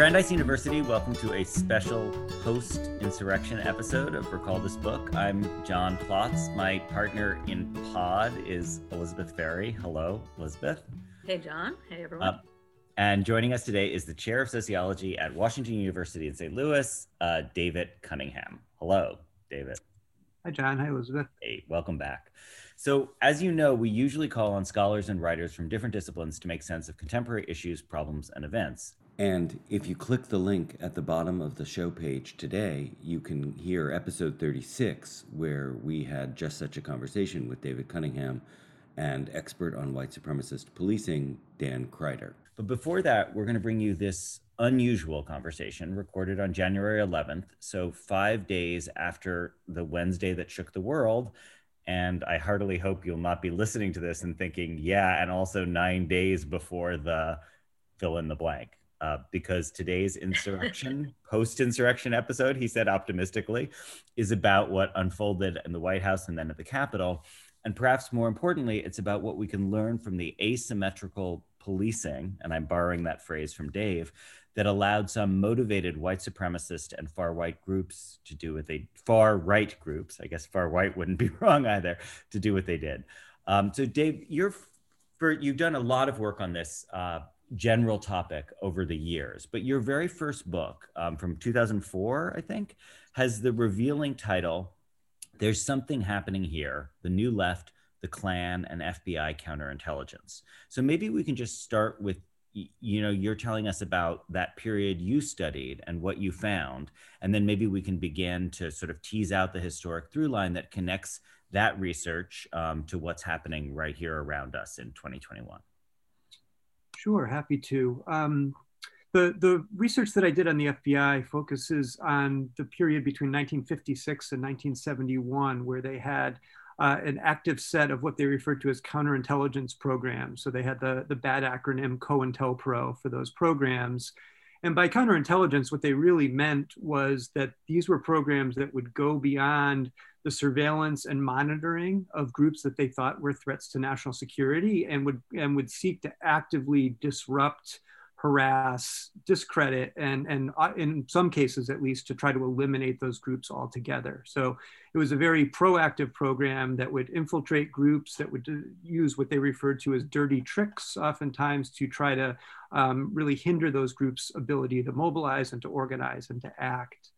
Brandeis University, welcome to a special post insurrection episode of Recall This Book. I'm John Plotz. My partner in pod is Elizabeth Ferry. Hello, Elizabeth. Hey, John. Hey, everyone. Uh, and joining us today is the chair of sociology at Washington University in St. Louis, uh, David Cunningham. Hello, David. Hi, John. Hi, Elizabeth. Hey, welcome back. So, as you know, we usually call on scholars and writers from different disciplines to make sense of contemporary issues, problems, and events. And if you click the link at the bottom of the show page today, you can hear episode 36, where we had just such a conversation with David Cunningham and expert on white supremacist policing, Dan Kryder. But before that, we're going to bring you this unusual conversation recorded on January 11th. So, five days after the Wednesday that shook the world. And I heartily hope you'll not be listening to this and thinking, yeah, and also nine days before the fill in the blank uh, because today's insurrection, post insurrection episode, he said optimistically, is about what unfolded in the White House and then at the Capitol. And perhaps more importantly, it's about what we can learn from the asymmetrical policing, and I'm borrowing that phrase from Dave, that allowed some motivated white supremacist and far white groups to do what they far right groups, I guess far white wouldn't be wrong either, to do what they did. Um, so Dave, you're for you've done a lot of work on this uh, general topic over the years. But your very first book um, from 2004, I think, has the revealing title There's Something Happening Here The New Left, the Klan, and FBI Counterintelligence. So maybe we can just start with you know you're telling us about that period you studied and what you found and then maybe we can begin to sort of tease out the historic through line that connects that research um, to what's happening right here around us in 2021 Sure, happy to. Um, the, the research that I did on the FBI focuses on the period between 1956 and 1971, where they had uh, an active set of what they referred to as counterintelligence programs. So they had the, the bad acronym COINTELPRO for those programs. And by counterintelligence, what they really meant was that these were programs that would go beyond the surveillance and monitoring of groups that they thought were threats to national security and would and would seek to actively disrupt harass discredit and and uh, in some cases at least to try to eliminate those groups altogether. So it was a very proactive program that would infiltrate groups that would use what they referred to as dirty tricks oftentimes to try to um, really hinder those groups ability to mobilize and to organize and to act.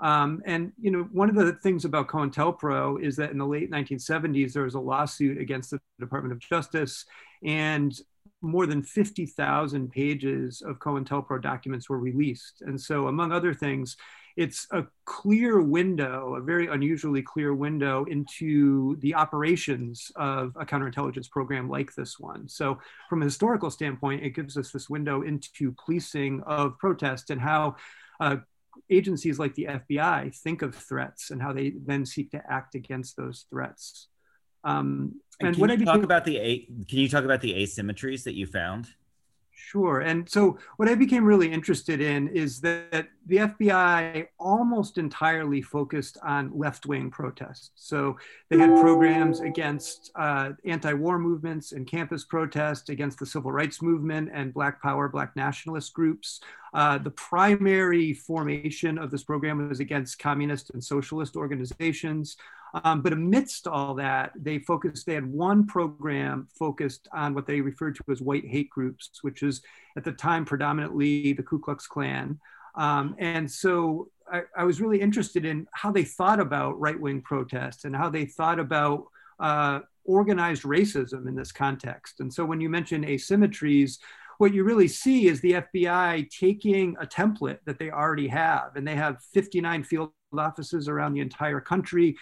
Um, and you know, one of the things about COINTELPRO is that in the late 1970s, there was a lawsuit against the Department of Justice, and more than 50,000 pages of COINTELPRO documents were released. And so, among other things, it's a clear window, a very unusually clear window into the operations of a counterintelligence program like this one. So, from a historical standpoint, it gives us this window into policing of protest and how uh, agencies like the FBI think of threats and how they then seek to act against those threats. Um, and, and can you I became, talk about the can you talk about the asymmetries that you found? Sure. And so, what I became really interested in is that the FBI almost entirely focused on left wing protests. So, they had programs against uh, anti war movements and campus protests, against the civil rights movement and Black Power, Black nationalist groups. Uh, the primary formation of this program was against communist and socialist organizations. Um, but amidst all that, they focused, they had one program focused on what they referred to as white hate groups, which is at the time predominantly the Ku Klux Klan. Um, and so I, I, was really interested in how they thought about right wing protests and how they thought about uh, organized racism in this context. And so when you mention asymmetries, what you really see is the FBI taking a template that they already have, and they have 59 field offices around the entire country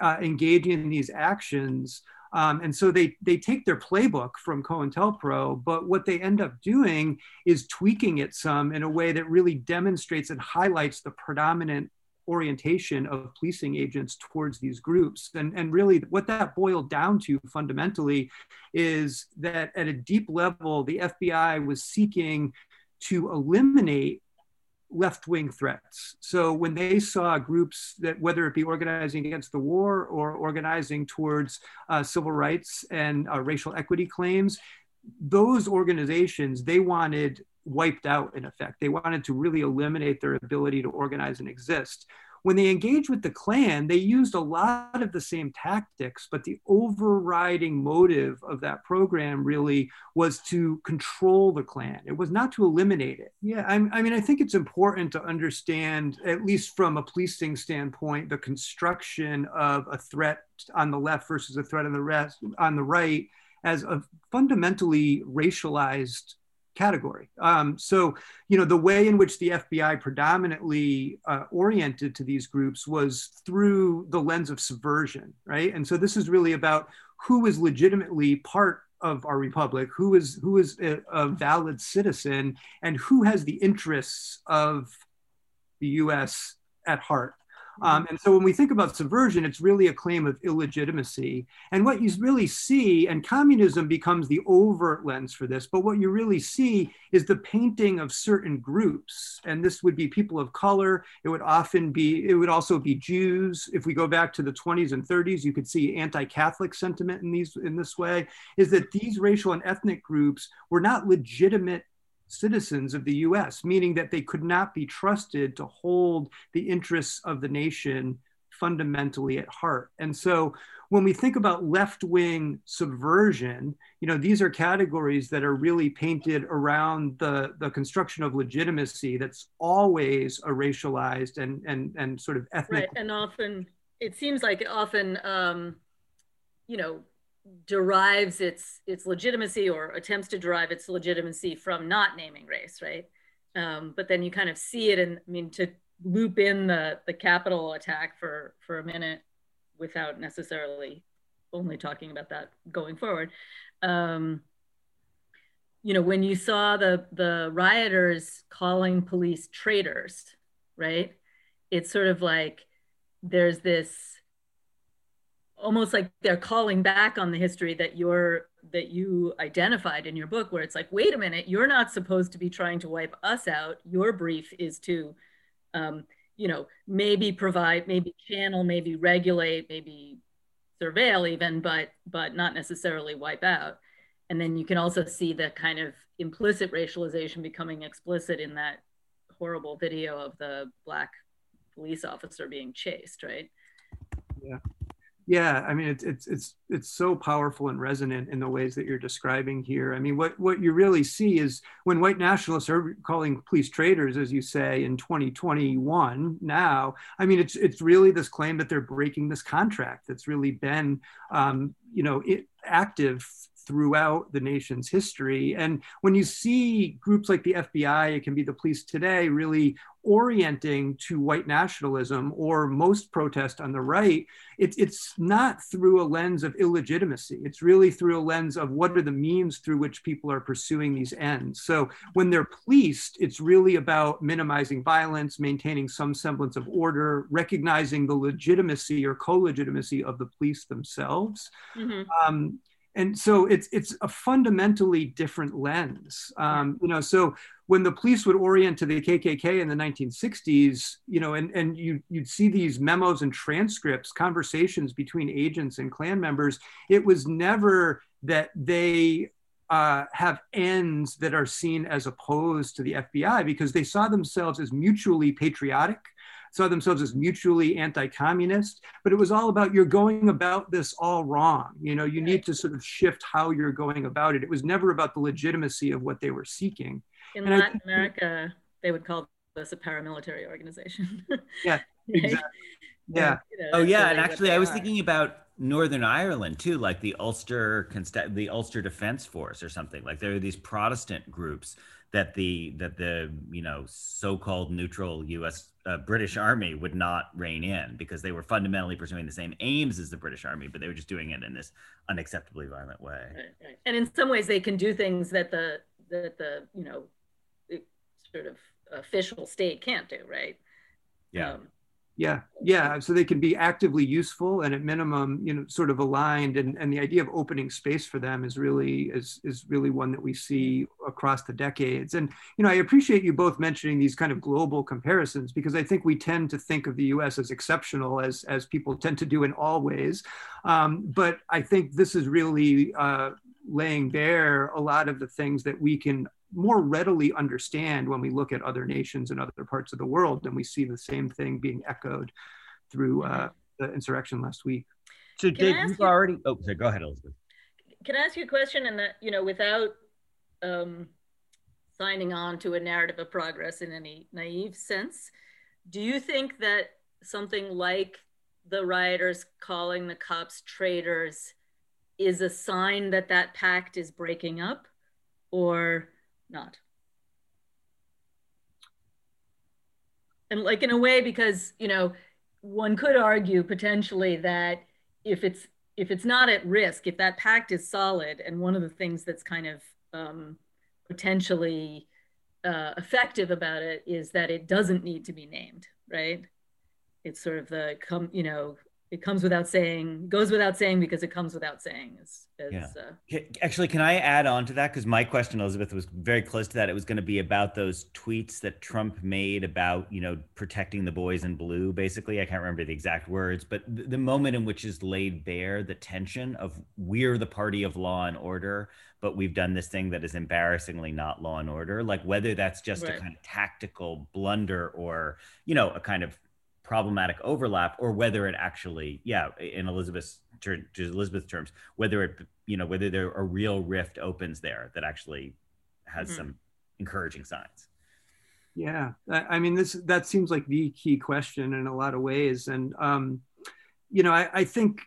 uh, engaging in these actions. Um, and so they, they take their playbook from COINTELPRO, but what they end up doing is tweaking it some in a way that really demonstrates and highlights the predominant orientation of policing agents towards these groups. And, and really, what that boiled down to fundamentally is that at a deep level, the FBI was seeking to eliminate left wing threats. So when they saw groups that, whether it be organizing against the war or organizing towards uh, civil rights and uh, racial equity claims, those organizations they wanted wiped out in effect. They wanted to really eliminate their ability to organize and exist when they engaged with the Klan, they used a lot of the same tactics, but the overriding motive of that program really was to control the Klan. It was not to eliminate it. Yeah, I, I mean, I think it's important to understand, at least from a policing standpoint, the construction of a threat on the left versus a threat on the rest on the right as a fundamentally racialized category. Um, so, you know, the way in which the FBI predominantly uh, oriented to these groups was through the lens of subversion, right? And so this is really about who is legitimately part of our republic, who is who is a, a valid citizen, and who has the interests of the U.S. at heart. Um, and so when we think about subversion, it's really a claim of illegitimacy. And what you really see, and communism becomes the overt lens for this, but what you really see is the painting of certain groups. And this would be people of color. It would often be, it would also be Jews. If we go back to the 20s and 30s, you could see anti-Catholic sentiment in these in this way, is that these racial and ethnic groups were not legitimate citizens of the US, meaning that they could not be trusted to hold the interests of the nation fundamentally at heart. And so when we think about left-wing subversion, you know, these are categories that are really painted around the, the construction of legitimacy that's always a racialized and and and sort of ethnic. Right, and often it seems like often um, you know, derives its its legitimacy or attempts to derive its legitimacy from not naming race, right? Um, but then you kind of see it, and I mean to loop in the the Capitol attack for for a minute without necessarily only talking about that going forward. Um, you know, when you saw the the rioters calling police traitors, right? It's sort of like there's this almost like they're calling back on the history that you're that you identified in your book where it's like wait a minute you're not supposed to be trying to wipe us out. Your brief is to um, you know maybe provide maybe channel maybe regulate maybe surveil even but but not necessarily wipe out. And then you can also see the kind of implicit racialization becoming explicit in that horrible video of the black police officer being chased right? Yeah yeah i mean it's it's it's it's so powerful and resonant in the ways that you're describing here. I mean what what you really see is when white nationalists are calling police traitors as you say in 2021 now i mean it's it's really this claim that they're breaking this contract that's really been um, you know it, active throughout the nation's history. And when you see groups like the FBI, it can be the police today, really orienting to white nationalism or most protest on the right, it, it's not through a lens of illegitimacy. It's really through a lens of what are the means through which people are pursuing these ends. So when they're policed, it's really about minimizing violence, maintaining some semblance of order, recognizing the legitimacy or co-legitimacy of the police themselves. Mm-hmm. Um, and so it's it's a fundamentally different lens. Um, you know so when the police would orient to the kkk in the 1960s you know and, and you, you'd see these memos and transcripts conversations between agents and klan members it was never that they uh, have ends that are seen as opposed to the fbi because they saw themselves as mutually patriotic saw themselves as mutually anti-communist, but it was all about you're going about this all wrong. You know, you need to sort of shift how you're going about it. It was never about the legitimacy of what they were seeking. In and Latin America, they would call this a paramilitary organization. yeah, exactly. Yeah. You know, oh yeah, and actually, I was are. thinking about Northern Ireland too, like the Ulster the Ulster Defence Force or something. Like there are these Protestant groups that the that the you know so-called neutral U.S. Uh, British Army would not rein in because they were fundamentally pursuing the same aims as the British Army, but they were just doing it in this unacceptably violent way. Right, right. And in some ways, they can do things that the that the you know sort of official state can't do, right? Yeah. Um, yeah, yeah. So they can be actively useful and at minimum, you know, sort of aligned. And, and the idea of opening space for them is really is is really one that we see across the decades. And you know, I appreciate you both mentioning these kind of global comparisons because I think we tend to think of the U.S. as exceptional, as as people tend to do in all ways. Um, but I think this is really uh, laying bare a lot of the things that we can more readily understand when we look at other nations and other parts of the world, and we see the same thing being echoed through uh, the insurrection last week. So, Can Dave, you've you, already. Oh, sorry, go ahead, Elizabeth. Can I ask you a question? And that you know, without um, signing on to a narrative of progress in any naive sense, do you think that something like the rioters calling the cops traitors is a sign that that pact is breaking up or not? And like in a way, because, you know, one could argue potentially that if it's if it's not at risk, if that pact is solid, and one of the things that's kind of um, potentially uh, effective about it is that it doesn't need to be named, right? It's sort of the come, you know, it comes without saying, goes without saying because it comes without saying. As, as, yeah. Uh, Actually, can I add on to that? Because my question, Elizabeth, was very close to that. It was going to be about those tweets that Trump made about, you know, protecting the boys in blue. Basically, I can't remember the exact words, but the, the moment in which is laid bare the tension of we're the party of law and order, but we've done this thing that is embarrassingly not law and order. Like whether that's just right. a kind of tactical blunder or, you know, a kind of problematic overlap or whether it actually yeah in elizabeth's to elizabeth's terms whether it you know whether there a real rift opens there that actually has mm-hmm. some encouraging signs yeah i mean this that seems like the key question in a lot of ways and um you know i, I think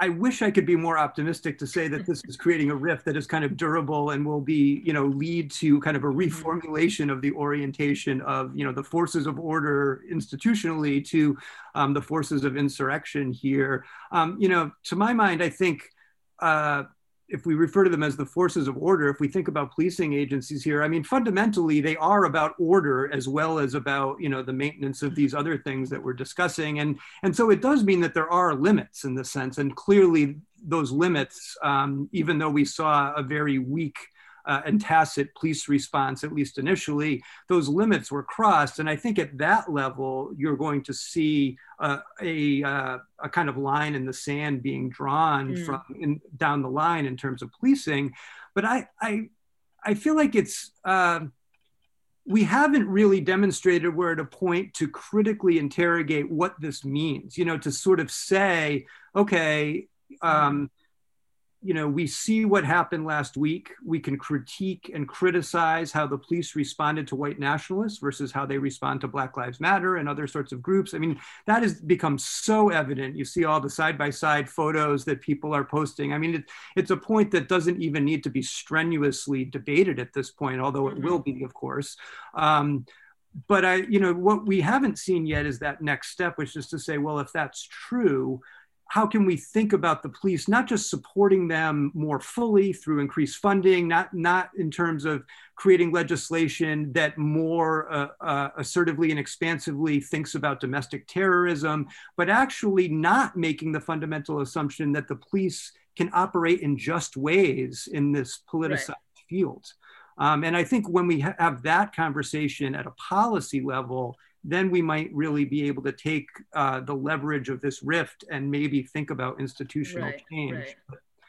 I wish I could be more optimistic to say that this is creating a rift that is kind of durable and will be, you know, lead to kind of a mm-hmm. reformulation of the orientation of, you know, the forces of order institutionally to um, the forces of insurrection here. Um, you know, to my mind, I think uh, if we refer to them as the forces of order, if we think about policing agencies here, I mean, fundamentally, they are about order as well as about, you know, the maintenance of these other things that we're discussing. And, and so it does mean that there are limits in this sense. And clearly those limits, um, even though we saw a very weak uh, and tacit police response, at least initially, those limits were crossed. And I think at that level, you're going to see uh, a, uh, a kind of line in the sand being drawn mm. from in, down the line in terms of policing. But I, I, I feel like it's, um, we haven't really demonstrated we're at a point to critically interrogate what this means, you know, to sort of say, okay, um, you know, we see what happened last week. We can critique and criticize how the police responded to white nationalists versus how they respond to Black Lives Matter and other sorts of groups. I mean, that has become so evident. You see all the side by side photos that people are posting. I mean, it, it's a point that doesn't even need to be strenuously debated at this point, although it will be, of course. Um, but I, you know, what we haven't seen yet is that next step, which is to say, well, if that's true, how can we think about the police not just supporting them more fully through increased funding not not in terms of creating legislation that more uh, uh, assertively and expansively thinks about domestic terrorism but actually not making the fundamental assumption that the police can operate in just ways in this politicized right. field um, and i think when we ha- have that conversation at a policy level then we might really be able to take uh, the leverage of this rift and maybe think about institutional right, change. Right.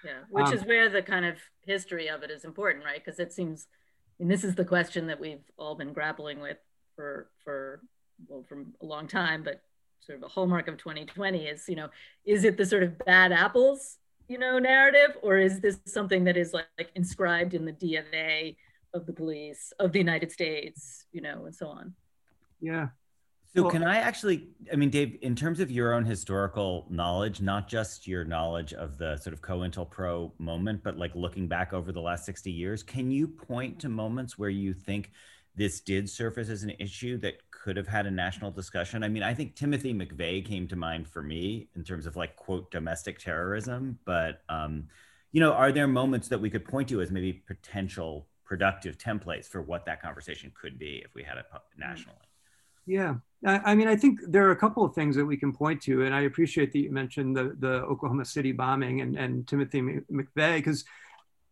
yeah, which um, is where the kind of history of it is important, right? Because it seems, and this is the question that we've all been grappling with for for well from a long time, but sort of a hallmark of 2020 is, you know, is it the sort of bad apples, you know, narrative, or is this something that is like, like inscribed in the DNA of the police of the United States, you know, and so on? Yeah. So well, can I actually, I mean, Dave, in terms of your own historical knowledge, not just your knowledge of the sort of co-intel COINTELPRO moment, but like looking back over the last 60 years, can you point to moments where you think this did surface as an issue that could have had a national discussion? I mean, I think Timothy McVeigh came to mind for me in terms of like, quote, domestic terrorism. But, um, you know, are there moments that we could point to as maybe potential productive templates for what that conversation could be if we had it nationally? Yeah, I mean, I think there are a couple of things that we can point to, and I appreciate that you mentioned the, the Oklahoma City bombing and, and Timothy McVeigh, because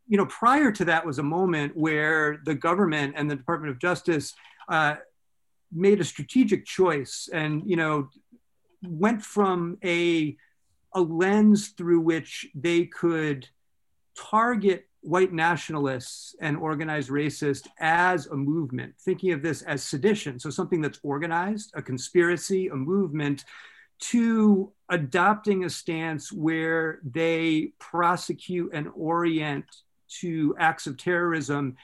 you know, prior to that was a moment where the government and the Department of Justice uh, made a strategic choice, and you know, went from a a lens through which they could target white nationalists and organized racists as a movement, thinking of this as sedition, so something that's organized, a conspiracy, a movement, to adopting a stance where they prosecute and orient to acts of terrorism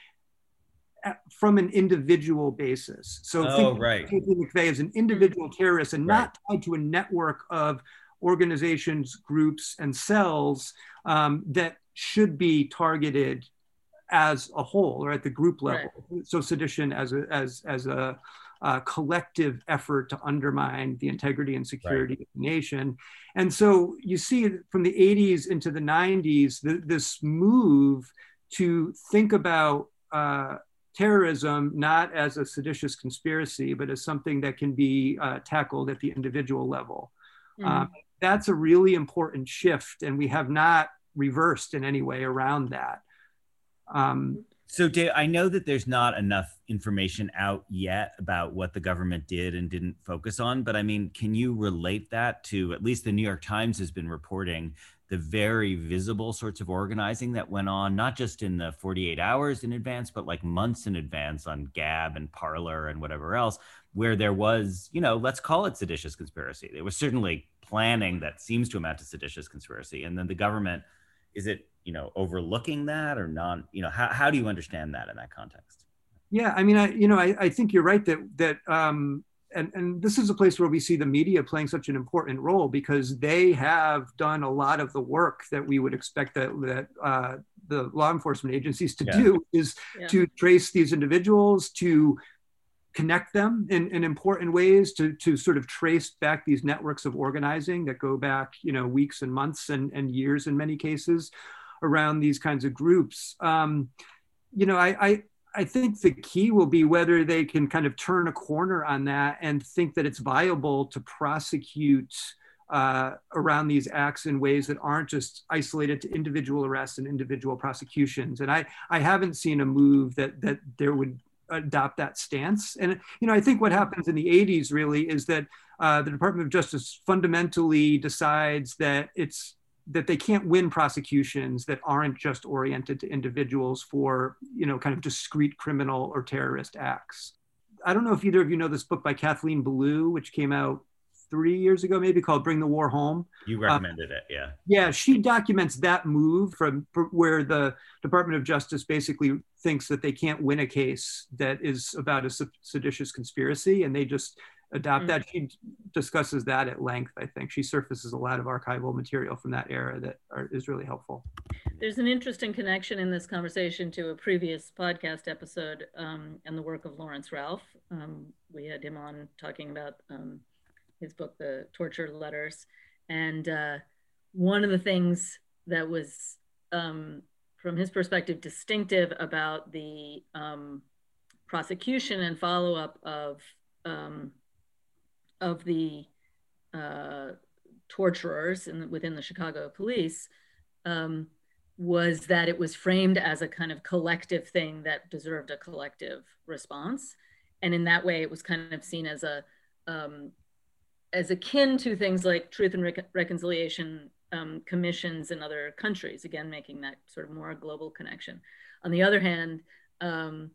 from an individual basis. So oh, think right. McVeigh as an individual terrorist and right. not tied to a network of organizations, groups, and cells um, that should be targeted as a whole or at the group level. Right. So sedition as a as as a, a, collective effort to undermine the integrity and security right. of the nation. And so you see from the 80s into the 90s the, this move to think about uh, terrorism not as a seditious conspiracy, but as something that can be uh, tackled at the individual level. Mm. Um, that's a really important shift, and we have not reversed in any way around that. Um, so, Dave, I know that there's not enough information out yet about what the government did and didn't focus on, but I mean, can you relate that to at least the New York Times has been reporting the very visible sorts of organizing that went on, not just in the 48 hours in advance, but like months in advance on Gab and Parler and whatever else, where there was, you know, let's call it seditious conspiracy. There was certainly planning that seems to amount to seditious conspiracy. And then the government, is it, you know, overlooking that or not? You know, how, how do you understand that in that context? Yeah, I mean, I, you know, I, I think you're right that, that, um, and, and this is a place where we see the media playing such an important role because they have done a lot of the work that we would expect that, that uh, the law enforcement agencies to yeah. do is yeah. to trace these individuals, to connect them in, in important ways, to, to sort of trace back these networks of organizing that go back, you know, weeks and months and, and years in many cases around these kinds of groups. Um, you know, I, I I think the key will be whether they can kind of turn a corner on that and think that it's viable to prosecute uh, around these acts in ways that aren't just isolated to individual arrests and individual prosecutions. And I, I haven't seen a move that that there would adopt that stance. And you know, I think what happens in the 80s really is that uh, the Department of Justice fundamentally decides that it's that they can't win prosecutions that aren't just oriented to individuals for you know kind of discrete criminal or terrorist acts i don't know if either of you know this book by kathleen belew which came out three years ago maybe called bring the war home you recommended uh, it yeah yeah she documents that move from where the department of justice basically thinks that they can't win a case that is about a seditious conspiracy and they just adopt mm. that. She discusses that at length. I think she surfaces a lot of archival material from that era that are, is really helpful. There's an interesting connection in this conversation to a previous podcast episode um, and the work of Laurence Ralph. Um, we had him on talking about um, his book, The Torture Letters, and uh, one of the things that was um, from his perspective distinctive about the um, prosecution and follow-up of um, of the uh, torturers in, within the Chicago police um, was that it was framed as a kind of collective thing that deserved a collective response. And in that way, it was kind of seen as a um, as akin to things like truth and Re- reconciliation um, commissions in other countries, again, making that sort of more global connection. On the other hand, um,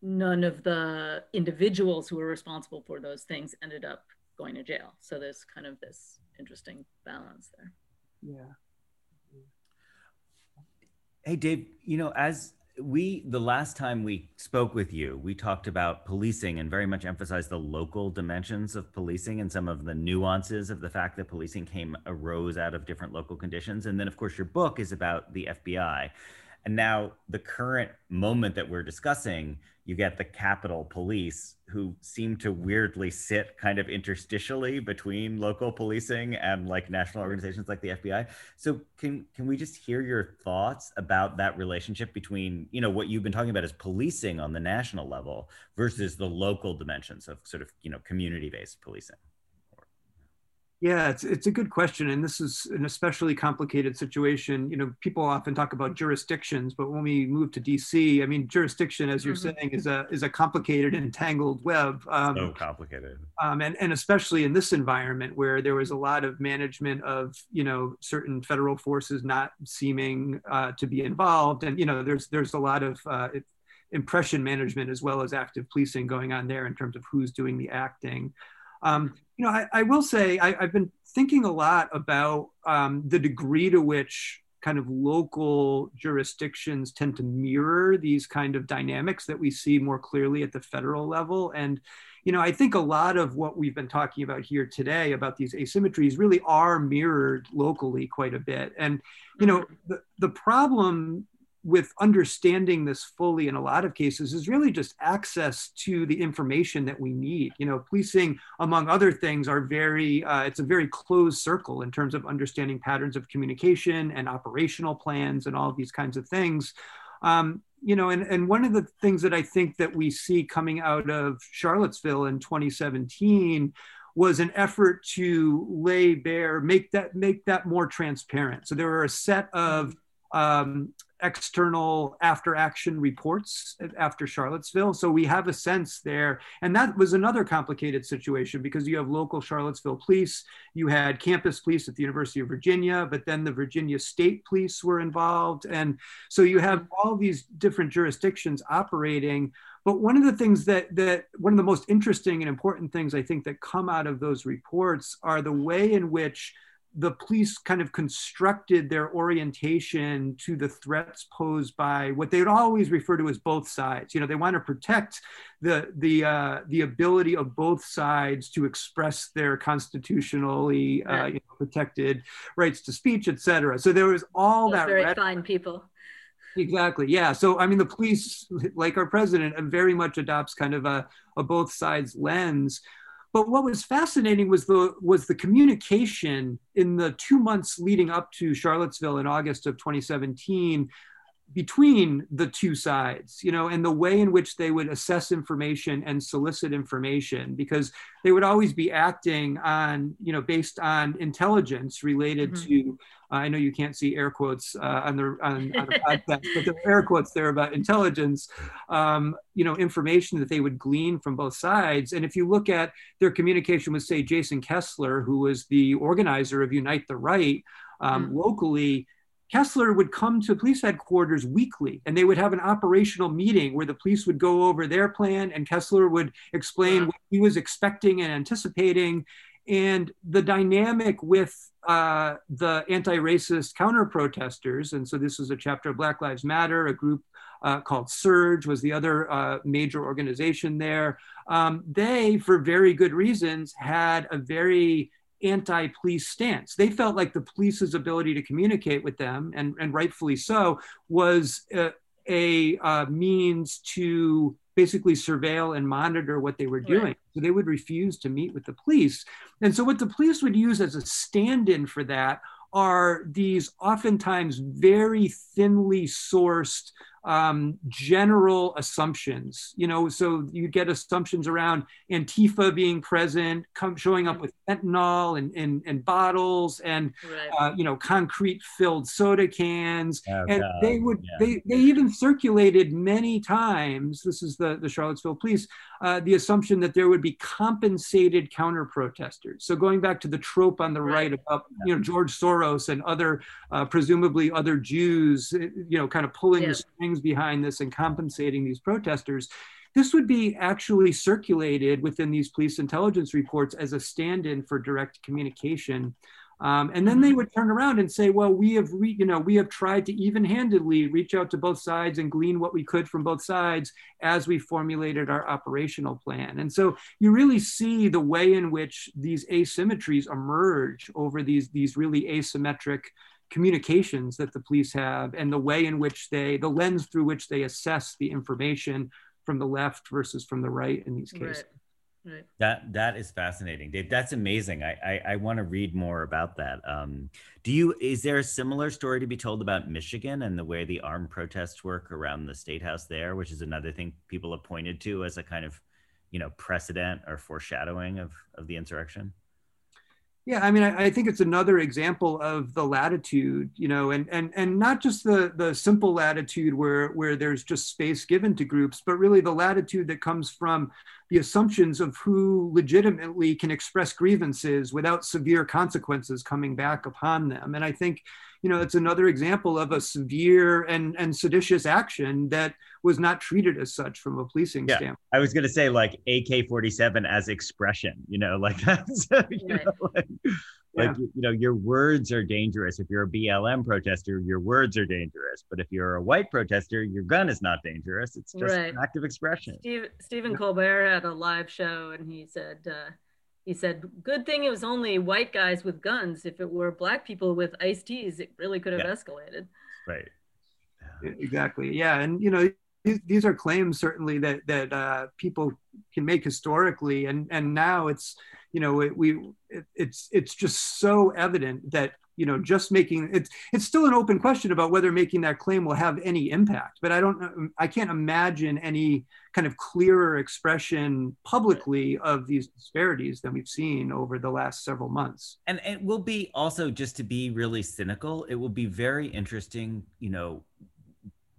none of the individuals who were responsible for those things ended up going to jail. So there's kind of this interesting balance there. Yeah. Hey, Dave, you know, as we, the last time we spoke with you, we talked about policing and very much emphasized the local dimensions of policing and some of the nuances of the fact that policing came, arose out of different local conditions. And then, of course, your book is about the FBI. And now, the current moment that we're discussing, you get the Capitol Police, who seem to weirdly sit kind of interstitially between local policing and like national organizations like the FBI. So, can can we just hear your thoughts about that relationship between you know what you've been talking about as policing on the national level versus the local dimensions of sort of you know community based policing? Yeah, it's it's a good question, and this is an especially complicated situation. You know, people often talk about jurisdictions, but when we move to DC, I mean, jurisdiction, as you're mm-hmm. saying, is a is a complicated and tangled web. Um, so complicated. Um, and and especially in this environment where there was a lot of management of you know certain federal forces not seeming uh, to be involved, and you know, there's there's a lot of uh, impression management as well as active policing going on there in terms of who's doing the acting. Um, you know, I, I will say I, have been thinking a lot about um, the degree to which kind of local jurisdictions tend to mirror these kind of dynamics that we see more clearly at the federal level. And, you know, I think a lot of what we've been talking about here today about these asymmetries really are mirrored locally quite a bit. And, you know, mm-hmm. the, the problem with understanding this fully in a lot of cases is really just access to the information that we need. You know policing among other things are very uh, it's a very closed circle in terms of understanding patterns of communication and operational plans and all of these kinds of things. Um, you know and, and one of the things that i think that we see coming out of charlottesville in 2017 was an effort to lay bare make that make that more transparent. So there were a set of um, external after action reports after Charlottesville. So we have a sense there. And that was another complicated situation because you have local Charlottesville police, you had campus police at the University of Virginia, but then the Virginia State Police were involved. And so you have all these different jurisdictions operating. But one of the things that, that one of the most interesting and important things I think that come out of those reports are the way in which the police kind of constructed their orientation to the threats posed by what they would always refer to as both sides. You know, they want to protect the the uh, the ability of both sides to express their constitutionally uh, you know, protected rights to speech, et cetera. So there was all Those that very fine people. Exactly. Yeah. So I mean, the police, like our president, very much adopts kind of a, a both sides lens. But what was fascinating was the was the communication in the two months leading up to Charlottesville in August of 2017 between the two sides, you know, and the way in which they would assess information and solicit information, because they would always be acting on, you know, based on intelligence related mm-hmm. to. Uh, I know you can't see air quotes uh, on the on, on the podcast, but the air quotes there about intelligence, um, you know, information that they would glean from both sides. And if you look at their communication with, say, Jason Kessler, who was the organizer of Unite the Right um, mm-hmm. locally Kessler would come to police headquarters weekly and they would have an operational meeting where the police would go over their plan and Kessler would explain what he was expecting and anticipating. And the dynamic with uh, the anti racist counter protesters, and so this was a chapter of Black Lives Matter, a group uh, called SURJ was the other uh, major organization there. Um, they, for very good reasons, had a very anti-police stance. They felt like the police's ability to communicate with them, and, and rightfully so, was a, a uh, means to basically surveil and monitor what they were doing. Right. So they would refuse to meet with the police. And so what the police would use as a stand-in for that are these oftentimes very thinly sourced um, general assumptions. You know, so you get assumptions around Antifa being present, come, showing up with fentanyl and, and, and bottles and, right. uh, you know, concrete filled soda cans. Oh, and God. they would, yeah. they, they even circulated many times, this is the, the Charlottesville police, uh, the assumption that there would be compensated counter protesters. So going back to the trope on the right, right about, you know, George Soros and other, uh, presumably other Jews, you know, kind of pulling yeah. the behind this and compensating these protesters. This would be actually circulated within these police intelligence reports as a stand in for direct communication. Um, and then they would turn around and say, well, we have, re- you know, we have tried to even-handedly reach out to both sides and glean what we could from both sides as we formulated our operational plan. And so you really see the way in which these asymmetries emerge over these, these really asymmetric communications that the police have and the way in which they, the lens through which they assess the information from the left versus from the right in these cases. Right. Right. That that is fascinating, Dave. That's amazing. I I, I want to read more about that. Um, do you? Is there a similar story to be told about Michigan and the way the armed protests work around the state house there, which is another thing people have pointed to as a kind of, you know, precedent or foreshadowing of of the insurrection? Yeah, I mean, I, I, think it's another example of the latitude, you know, and and and not just the the simple latitude where where there's just space given to groups, but really the latitude that comes from the assumptions of who legitimately can express grievances without severe consequences coming back upon them. And I think, you know, it's another example of a severe and, and seditious action that was not treated as such from a policing yeah, standpoint. I was going to say like AK-47 as expression, you know, like that's, you know, like, like you know your words are dangerous. If you're a blm protester your words are dangerous. But if you're a white protester your gun is not dangerous. It's just right. an active expression. Steve, stephen colbert had a live show and he said uh, he said good thing it was only white guys with guns if it were black people with iced teas it really could have yeah. escalated right yeah. exactly yeah and you know these, are claims certainly that that uh, people can make historically and and now it's you know it, we it, it's it's just so evident that you know just making it's it's still an open question about whether making that claim will have any impact but i don't i can't imagine any kind of clearer expression publicly of these disparities than we've seen over the last several months. And it will be also just to be really cynical it will be very interesting you know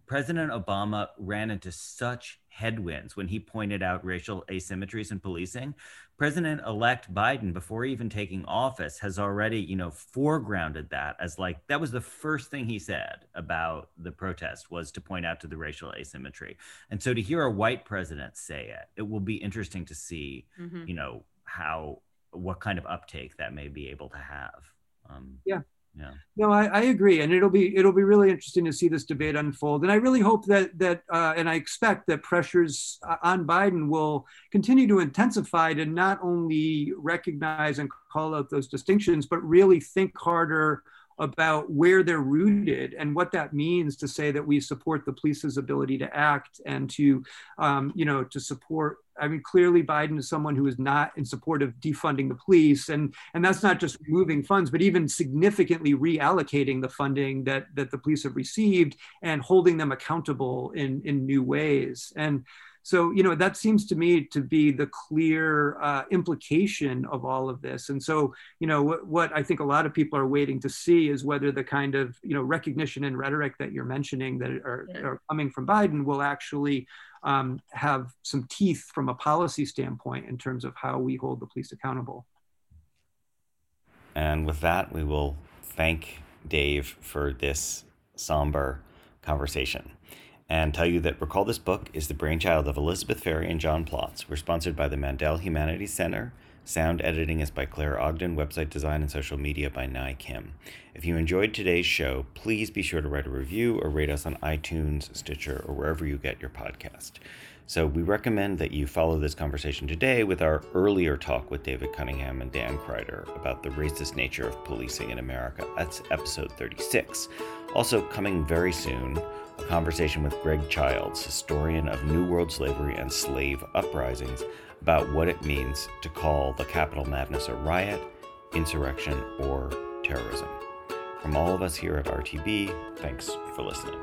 President Obama ran into such headwinds when he pointed out racial asymmetries in policing. President elect Biden, before even taking office, has already, you know, foregrounded that as like that was the first thing he said about the protest was to point out to the racial asymmetry. And so to hear a white president say it, it will be interesting to see, mm-hmm. you know, how what kind of uptake that may be able to have. Um, yeah yeah no I, I, agree and it'll be it'll be really interesting to see this debate unfold and i really hope that that uh, and i expect that pressures uh, on biden will continue to intensify to not only recognize and call out those distinctions but really think harder about where they're rooted and what that means to say that we support the police's ability to act and to, um, you know, to support. I mean, clearly Biden is someone who is not in support of defunding the police, and and that's not just removing funds, but even significantly reallocating the funding that that the police have received and holding them accountable in in new ways. And so, you know, that seems to me to be the clear uh, implication of all of this. And so, you know, what, what I think a lot of people are waiting to see is whether the kind of, you know, recognition and rhetoric that you're mentioning that are, yeah. are coming from Biden will actually um, have some teeth from a policy standpoint in terms of how we hold the police accountable. And with that, we will thank Dave for this somber conversation and tell you that Recall This Book is the brainchild of Elizabeth Ferry and John Plotz. We're sponsored by the Mandel Humanities Center. Sound editing is by Claire Ogden, website design and social media by Nai Kim. If you enjoyed today's show, please be sure to write a review or rate us on iTunes, Stitcher, or wherever you get your podcast. So we recommend that you follow this conversation today with our earlier talk with David Cunningham and Dan Kryder about the racist nature of policing in America. That's episode 36. Also, coming very soon, a conversation with Greg Childs, historian of New World slavery and slave uprisings, about what it means to call the Capitol madness a riot, insurrection, or terrorism. From all of us here at RTB, thanks for listening.